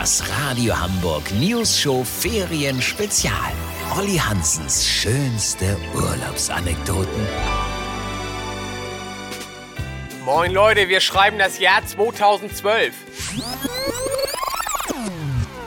Das Radio Hamburg News Show Ferien Spezial. Olli Hansens schönste Urlaubsanekdoten. Moin Leute, wir schreiben das Jahr 2012.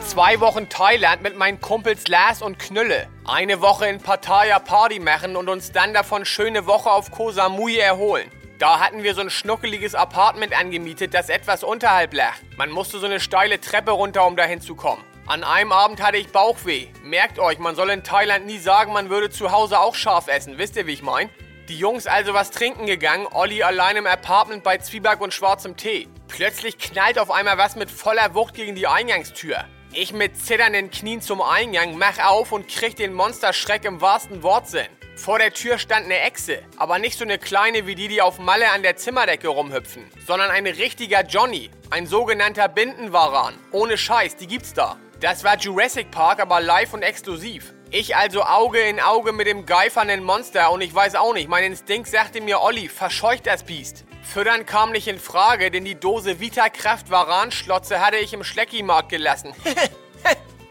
Zwei Wochen Thailand mit meinen Kumpels Lars und Knülle. Eine Woche in Pattaya Party machen und uns dann davon schöne Woche auf Koh Samui erholen. Da hatten wir so ein schnuckeliges Apartment angemietet, das etwas unterhalb lag. Man musste so eine steile Treppe runter, um dahin zu kommen. An einem Abend hatte ich Bauchweh. Merkt euch, man soll in Thailand nie sagen, man würde zu Hause auch scharf essen. Wisst ihr, wie ich mein? Die Jungs also was trinken gegangen, Olli allein im Apartment bei Zwieback und schwarzem Tee. Plötzlich knallt auf einmal was mit voller Wucht gegen die Eingangstür. Ich mit zitternden Knien zum Eingang, mach auf und krieg den Monsterschreck im wahrsten Wortsinn. Vor der Tür stand eine Echse, aber nicht so eine kleine wie die, die auf Malle an der Zimmerdecke rumhüpfen, sondern ein richtiger Johnny, ein sogenannter Bindenwaran. Ohne Scheiß, die gibt's da. Das war Jurassic Park, aber live und exklusiv. Ich also Auge in Auge mit dem geifernden Monster und ich weiß auch nicht, mein Instinkt sagte mir, Olli, verscheucht das Biest. Füttern kam nicht in Frage, denn die Dose Vitakraft Varan-Schlotze hatte ich im Schleckimarkt gelassen.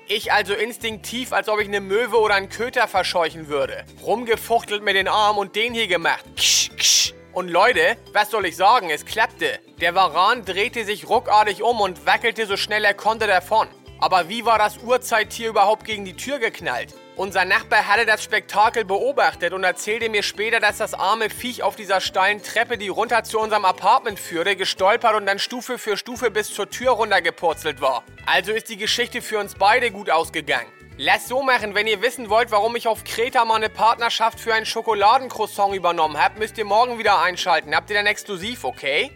Ich also instinktiv, als ob ich eine Möwe oder einen Köter verscheuchen würde. Rumgefuchtelt mit den Armen und den hier gemacht. Ksch, ksch. Und Leute, was soll ich sagen, es klappte. Der Varan drehte sich ruckartig um und wackelte so schnell er konnte davon. Aber wie war das Urzeittier überhaupt gegen die Tür geknallt? Unser Nachbar hatte das Spektakel beobachtet und erzählte mir später, dass das arme Viech auf dieser steilen Treppe, die runter zu unserem Apartment führte, gestolpert und dann Stufe für Stufe bis zur Tür runtergepurzelt war. Also ist die Geschichte für uns beide gut ausgegangen. Lasst so machen, wenn ihr wissen wollt, warum ich auf Kreta mal eine Partnerschaft für ein Schokoladencroissant übernommen habe, müsst ihr morgen wieder einschalten. Habt ihr dann exklusiv, okay?